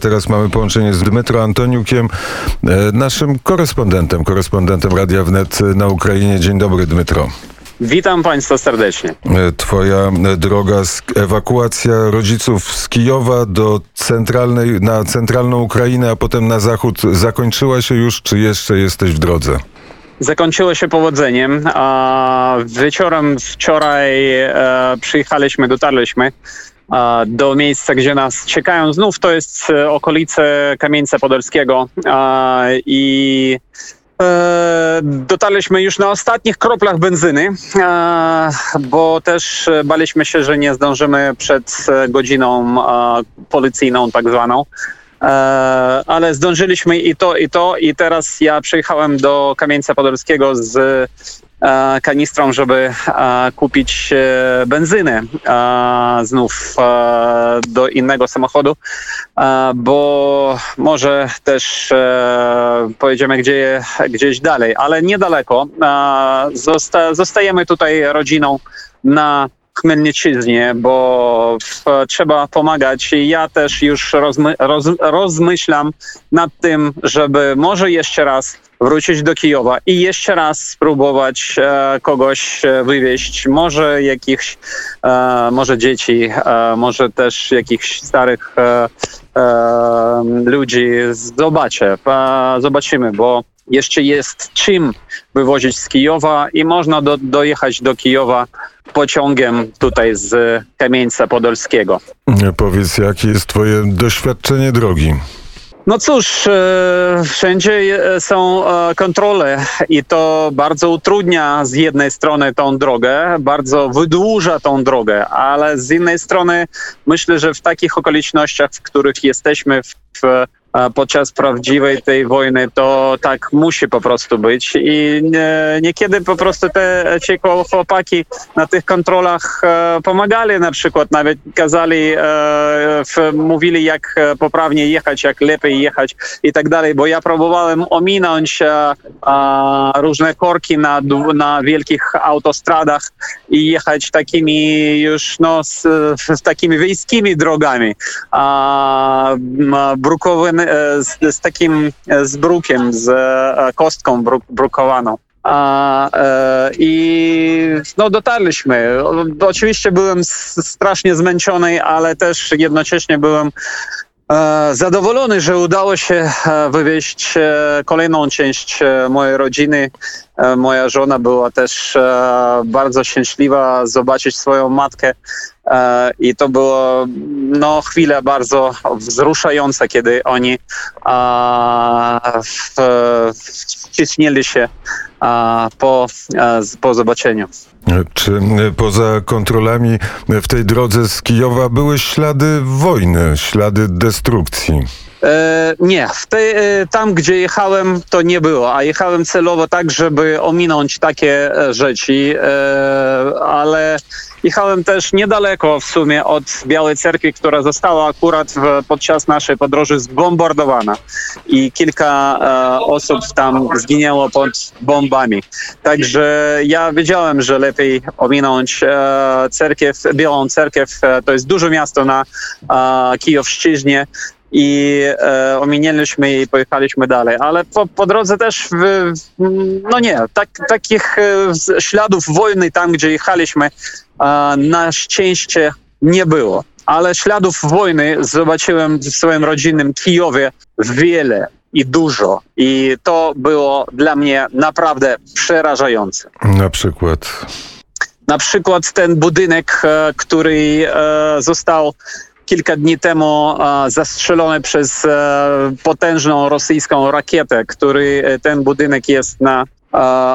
Teraz mamy połączenie z Dmytro Antoniukiem, e, naszym korespondentem, korespondentem Radia Wnet na Ukrainie. Dzień dobry, Dmytro. Witam Państwa serdecznie. E, Twoja e, droga, ewakuacja rodziców z Kijowa do centralnej, na centralną Ukrainę, a potem na zachód zakończyła się już, czy jeszcze jesteś w drodze? Zakończyło się powodzeniem. A wieczorem wczoraj przyjechaliśmy, dotarliśmy do miejsca, gdzie nas czekają. Znów to jest e, okolice Kamieńca Podolskiego i e, dotarliśmy już na ostatnich kroplach benzyny, bo też baliśmy się, że nie zdążymy przed e, godziną policyjną tak zwaną. Ale zdążyliśmy i to, i to, i teraz ja przyjechałem do Kamieńca Podolskiego z e, kanistrą, żeby e, kupić e, benzynę znów do innego samochodu, bo może też pojedziemy gdzie, gdzieś dalej, ale niedaleko. Zosta, zostajemy tutaj rodziną na Chmielnicczyźnie, bo trzeba pomagać. Ja też już rozmy, roz, rozmyślam nad tym, żeby może jeszcze raz wrócić do Kijowa i jeszcze raz spróbować e, kogoś e, wywieźć, może jakichś, e, może dzieci, może też jakichś starych ludzi. Zobaczę, zobaczymy, bo jeszcze jest czym wywozić z Kijowa i można do, dojechać do Kijowa pociągiem tutaj z Kamieńca Podolskiego. Powiedz, jakie jest twoje doświadczenie drogi? No cóż, e, wszędzie są e, kontrole i to bardzo utrudnia z jednej strony tą drogę, bardzo wydłuża tą drogę, ale z innej strony myślę, że w takich okolicznościach, w których jesteśmy w, podczas prawdziwej tej wojny, to tak musi po prostu być. I nie, niekiedy po prostu te ci chłopaki na tych kontrolach e, pomagali na przykład, nawet kazali, e, mówili jak e, poprawnie jechać, jak lepiej jechać i tak dalej, bo ja próbowałem ominąć e, różne korki na, na wielkich autostradach i jechać takimi już no, z, z takimi wiejskimi drogami, brukowymi, e, z, z takim e, z brukiem, z e, kostką bruk, brukowaną. A, e, I no, dotarliśmy. Oczywiście byłem strasznie zmęczony, ale też jednocześnie byłem e, zadowolony, że udało się wywieźć kolejną część mojej rodziny. E, Moja żona była też e, bardzo szczęśliwa zobaczyć swoją matkę. E, I to było no, chwile bardzo wzruszające, kiedy oni a, w, wcisnęli się po, po zobaczeniu. Czy poza kontrolami w tej drodze z Kijowa były ślady wojny, ślady destrukcji? E, nie, e, tam gdzie jechałem to nie było, a jechałem celowo tak, żeby ominąć takie e, rzeczy, ale jechałem też niedaleko w sumie od Białej Cerkwi, która została akurat w, podczas naszej podróży zbombardowana i kilka osób tam zginęło pod bombami. Także ja wiedziałem, że lepiej ominąć cerkiew, Białą Cerkiew, to jest duże miasto na e, Kijowszczyźnie, i e, ominęliśmy i pojechaliśmy dalej. Ale po, po drodze też, w, no nie, tak, takich e, śladów wojny tam, gdzie jechaliśmy, e, na szczęście nie było. Ale śladów wojny zobaczyłem w swoim rodzinnym Kijowie wiele i dużo. I to było dla mnie naprawdę przerażające. Na przykład. Na przykład ten budynek, e, który e, został kilka dni temu zastrzelony przez e, potężną rosyjską rakietę, który e, ten budynek jest na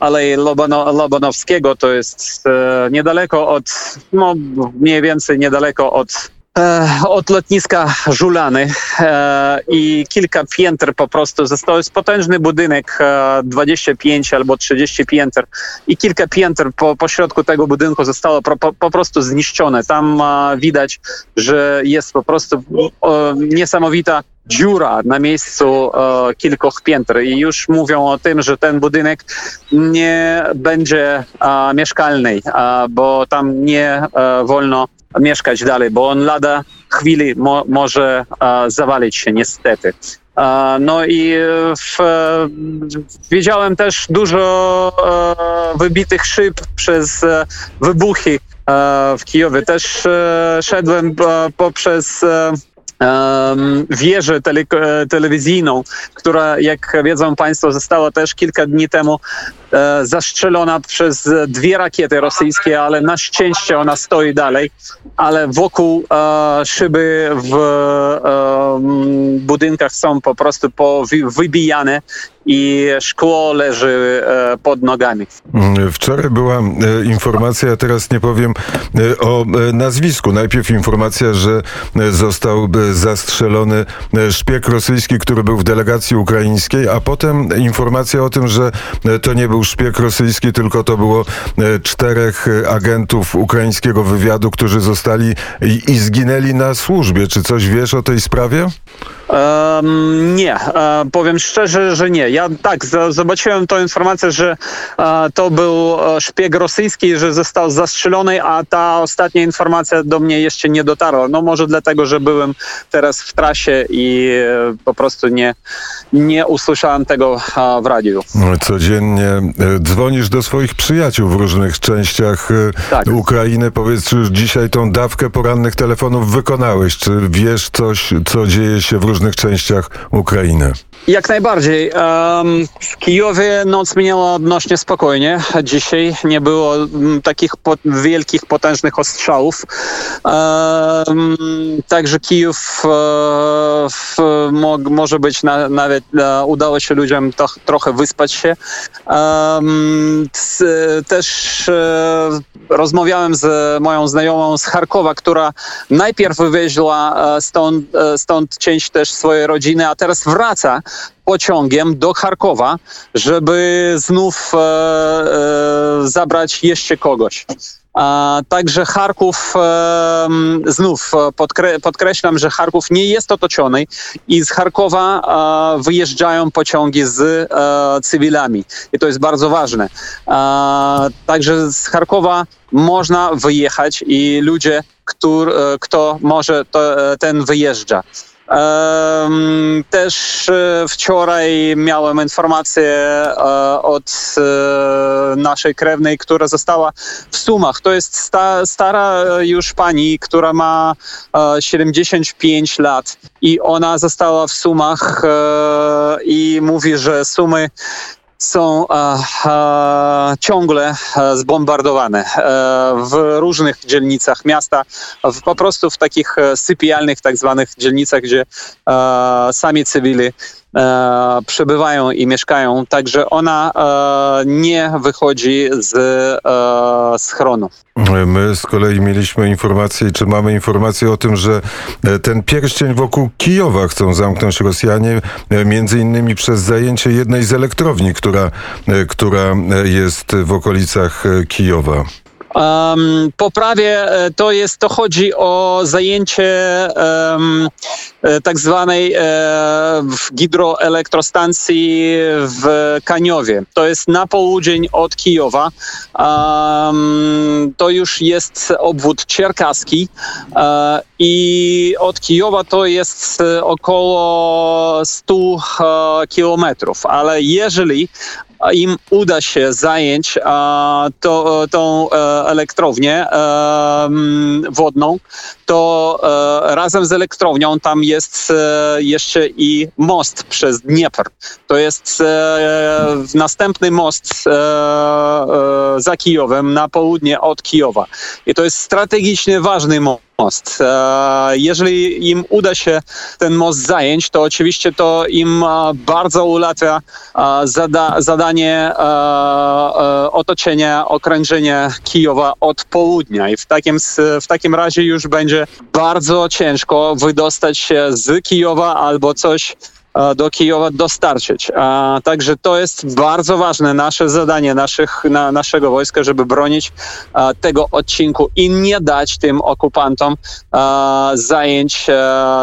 Alei Lobano, Lobanowskiego, to jest e, niedaleko od, no mniej więcej niedaleko od od lotniska Żulany e, i kilka pięter po prostu zostało. Jest potężny budynek, e, 25 albo 30 pięter i kilka pięter po, po środku tego budynku zostało po, po, prostu zniszczone. Tam e, widać, że jest po prostu niesamowita dziura na miejscu kilku piętr i już mówią o tym, że ten budynek nie będzie mieszkalny, bo tam nie wolno mieszkać dalej, bo on lada chwili mo może zawalić się niestety. No i w, widziałem też dużo wybitych szyb przez wybuchy w Kijowie. Też szedłem poprzez wieżę tele, telewizyjną, która, jak wiedzą Państwo, została też kilka dni temu e, zastrzelona przez dwie rakiety rosyjskie, ale na szczęście ona stoi dalej, ale wokół e, szyby w e, budynkach są po prostu wybijane i szkło leży e, pod nogami. Mm, wczoraj była e, informacja, teraz nie powiem e, o nazwisku. Najpierw informacja, że został zastrzelony szpieg rosyjski, który był w delegacji ukraińskiej, a potem informacja o tym, że to nie był szpieg rosyjski, tylko to było czterech agentów ukraińskiego wywiadu, którzy zostali i, i zginęli na służbie. Czy coś wiesz o tej sprawie? Um, nie, um, powiem szczerze, że nie. Ja tak, zobaczyłem tą informację, że um, to był e, szpieg rosyjski, że został zastrzelony, a ta ostatnia informacja do mnie jeszcze nie dotarła. No może dlatego, że byłem teraz w trasie i e, po prostu nie, nie usłyszałem tego w radiu. Codziennie e, dzwonisz do swoich przyjaciół w różnych częściach tak. Ukrainy. Powiedz, czy już dzisiaj tą dawkę porannych telefonów wykonałeś? Czy wiesz coś, co dzieje się w różnych różnych częściach Ukrainy. Jak najbardziej. W Kijowie noc minęła odnośnie spokojnie. Dzisiaj nie było mm, takich wielkich, potężnych ostrzałów. Także Kijów e, może być nawet e, udało się ludziom trochę wyspać się. Też e, rozmawiałem z moją znajomą z Charkowa, która najpierw wywieźła stąd, stąd część też swojej rodziny, a teraz wraca pociągiem do Charkowa, żeby znów e, e, zabrać jeszcze kogoś. A, także Charków, e, znów podkre, podkreślam, że Charków nie jest otoczony i z Charkowa e, wyjeżdżają pociągi z e, cywilami. I to jest bardzo ważne. także z Charkowa można wyjechać i ludzie, który, kto może, to, ten wyjeżdża. Też e, wczoraj miałem informację e, od e, naszej krewnej, która została w Sumach. To jest sta, stara już pani, która ma 75 lat i ona została w Sumach i mówi, że Sumy są e, e, ciągle e, zbombardowane w różnych dzielnicach miasta, w, po prostu w takich sypialnych tak zwanych dzielnicach, gdzie sami cywili e, przebywają i mieszkają, także ona e, nie wychodzi z e, schronu. My z kolei mieliśmy informację, czy mamy informację o tym, że e, ten pierścień wokół Kijowa chcą zamknąć Rosjanie, e, między innymi przez zajęcie jednej z elektrowni, która, e, która jest w okolicach Kijowa. Um, po prawie e, to jest, to chodzi o zajęcie um, tak zwanej e, w Kaniowie. To jest na południe od Kijowa. Um, to już jest obwód czerkaski e, i od Kijowa to jest około 100 e, kilometrów, ale jeżeli im uda się zająć to, tą e, elektrownię wodną, to e, razem z elektrownią tam jest e, jeszcze i most przez Dniepr. To jest następny most za Kijowem na południe od Kijowa. I to jest strategicznie ważny most most. E, jeżeli im uda się ten most zająć, to oczywiście to im e, bardzo ułatwia e, zada zadanie otoczenia, okrężenia Kijowa od południa i w takim, w takim razie już będzie bardzo ciężko wydostać się z Kijowa albo coś do Kijowa dostarczyć. Także to jest bardzo ważne nasze zadanie naszych, na, naszego wojska, żeby bronić tego odcinku i nie dać tym okupantom zająć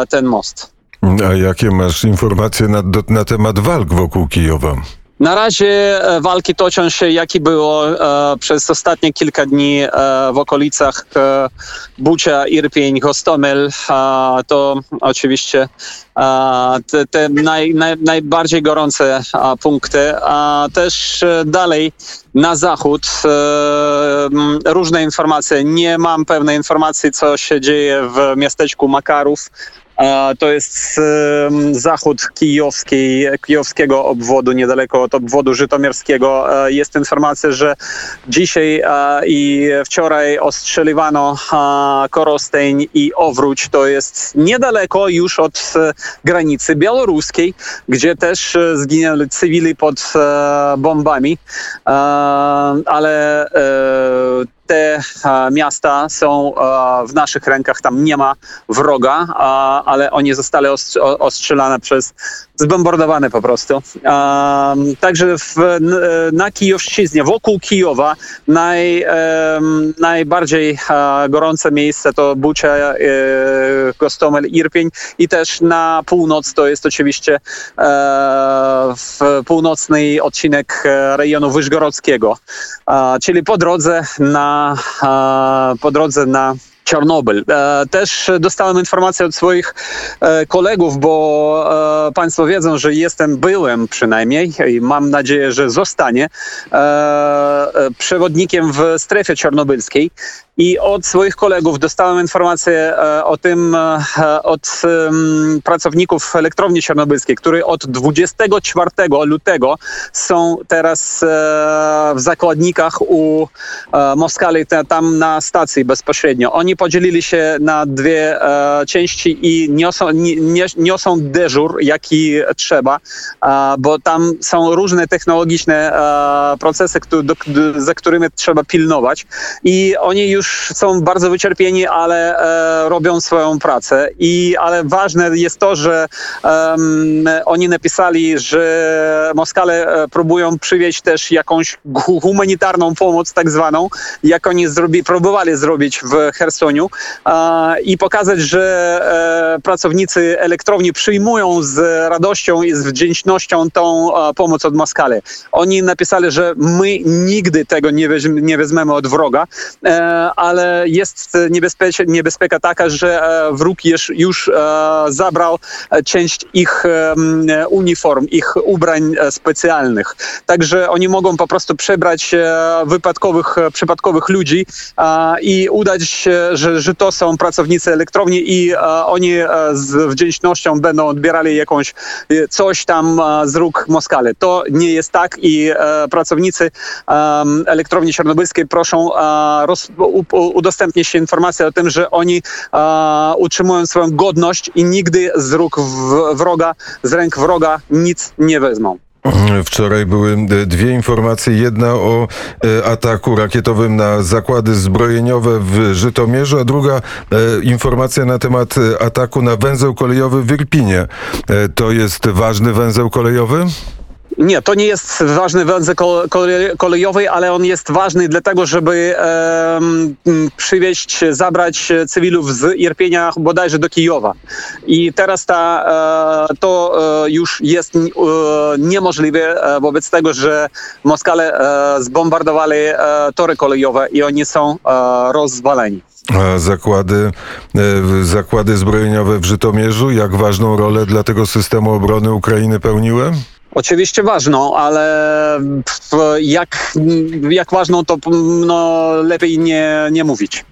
ten most. A jakie masz informacje na, na temat walk wokół Kijowa? Na razie e, walki toczą się, jak i było e, przez ostatnie kilka dni e, w okolicach Bucia, Irpień, Hostomel. To oczywiście te, te naj, naj, najbardziej gorące punkty. A też dalej na zachód różne informacje. Nie mam pewnej informacji, co się dzieje w miasteczku Makarów. To jest zachód kijowskiej, kijowskiego obwodu, niedaleko od obwodu żytomierskiego. E, Jest informacja, że dzisiaj e, i wczoraj ostrzeliwano Korosteń i Owróć. To jest niedaleko już od e, granicy białoruskiej, gdzie też zginęli cywili pod bombami. Ale te miasta są w naszych rękach, tam nie ma wroga, ale oni zostali ostrzelane przez, zbombardowane po prostu. E, Także w, n- na Kijowszczyźnie, wokół Kijowa, naj, najbardziej e, gorące miejsce to Bucia, e, Gostomel, Irpień i też na północ to jest oczywiście e, w północny odcinek e, rejonu Wyżgorodzkiego, e, czyli po drodze na, e, po drodze na Czarnobyl. E, Też dostałem informację od swoich e, kolegów, bo e, Państwo wiedzą, że jestem, byłem przynajmniej i mam nadzieję, że zostanie przewodnikiem w strefie czarnobylskiej. I od swoich kolegów dostałem informację e, o tym e, od pracowników elektrowni czarnobylskiej, którzy od 24 lutego są teraz e, w zakładnikach u Moskali, tam na stacji bezpośrednio. Oni podzielili się na dwie części i niosą, niosą dyżur, jaki trzeba, bo tam są różne technologiczne procesy, za którymi trzeba pilnować. I oni już są bardzo wyczerpieni, ale e, robią swoją pracę. I, ale ważne jest to, że oni napisali, że Moskale e, próbują przywieźć też jakąś hu- humanitarną pomoc, tak zwaną, jak oni zrobi, próbowali zrobić w Chersoniu e, i pokazać, że e, pracownicy elektrowni przyjmują z radością i z wdzięcznością tą pomoc od Moskale. Oni napisali, że my nigdy tego nie, weź, nie wezmemy od wroga, e, ale jest niebezpiecz, niebezpieka taka, że e, wróg już, już e, zabrał e, część ich uniform, ich ubrań e, specjalnych. Także oni mogą po prostu przebrać e, wypadkowych, e, przypadkowych ludzi e, i udać się, że, że to są pracownicy elektrowni i e, oni e, z wdzięcznością będą odbierali jakąś e, coś tam e, z róg Moskale. To nie jest tak i e, pracownicy elektrowni czarnobylskiej proszą e, u, u, udostępnić się informację o tym, że oni e, utrzymują swoją godność i nigdy z róg wroga, z ręk wroga nic nie wezmą. Wczoraj były dwie informacje. Jedna o e, ataku rakietowym na zakłady zbrojeniowe w Żytomierzu, a druga e, informacja na temat e, ataku na węzeł kolejowy w Irpinie. To jest ważny węzeł kolejowy? Nie, to nie jest ważny węzeł ko- kole- kolejowy, ale on jest ważny dlatego, żeby m, przywieźć, zabrać cywilów z Irpienia bodajże do Kijowa. I teraz ta, e, to e, już jest e, niemożliwe e, wobec tego, że Moskale e, zbombardowali e, tory kolejowe i oni są e, rozwaleni. A zakłady, e, zakłady zbrojeniowe w Żytomierzu, jak ważną rolę dla tego systemu obrony Ukrainy pełniły? Oczywiście ważną, ale jak, jak ważną, to no, lepiej nie, nie mówić.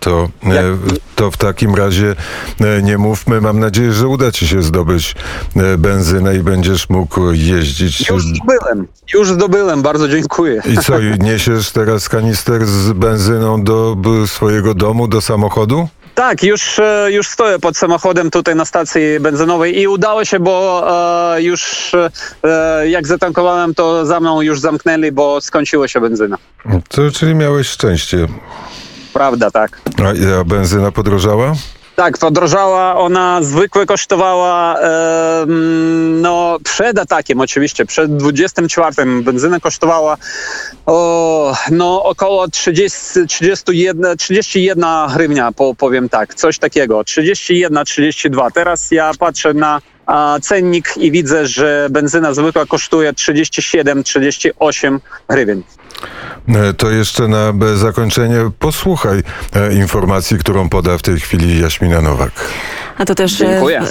To, e, to w takim razie e, nie mówmy. Mam nadzieję, że uda ci się zdobyć e, benzynę i będziesz mógł jeździć. Już zdobyłem, już zdobyłem, bardzo dziękuję. I co, niesiesz teraz kanister z benzyną do swojego domu, do samochodu? Tak, już, e, już stoję pod samochodem tutaj na stacji benzynowej i udało się, bo e, już e, jak zatankowałem, to za mną już zamknęli, bo skończyła się benzyna. To, czyli miałeś szczęście. Prawda, tak. A, a benzyna podrożała? Tak, podrożała, ona zwykle kosztowała, em, no przed atakiem oczywiście, przed 24 benzyna kosztowała o, no około 30, 31, 31 hrywnia, po, powiem tak, coś takiego, 31, 32. Teraz ja patrzę na cennik i widzę, że benzyna zwykła kosztuje 37, 38 hrywien. E, To jeszcze na zakończenie posłuchaj e, informacji, którą poda w tej chwili Jaśmina Nowak. A to też e, Dziękuję.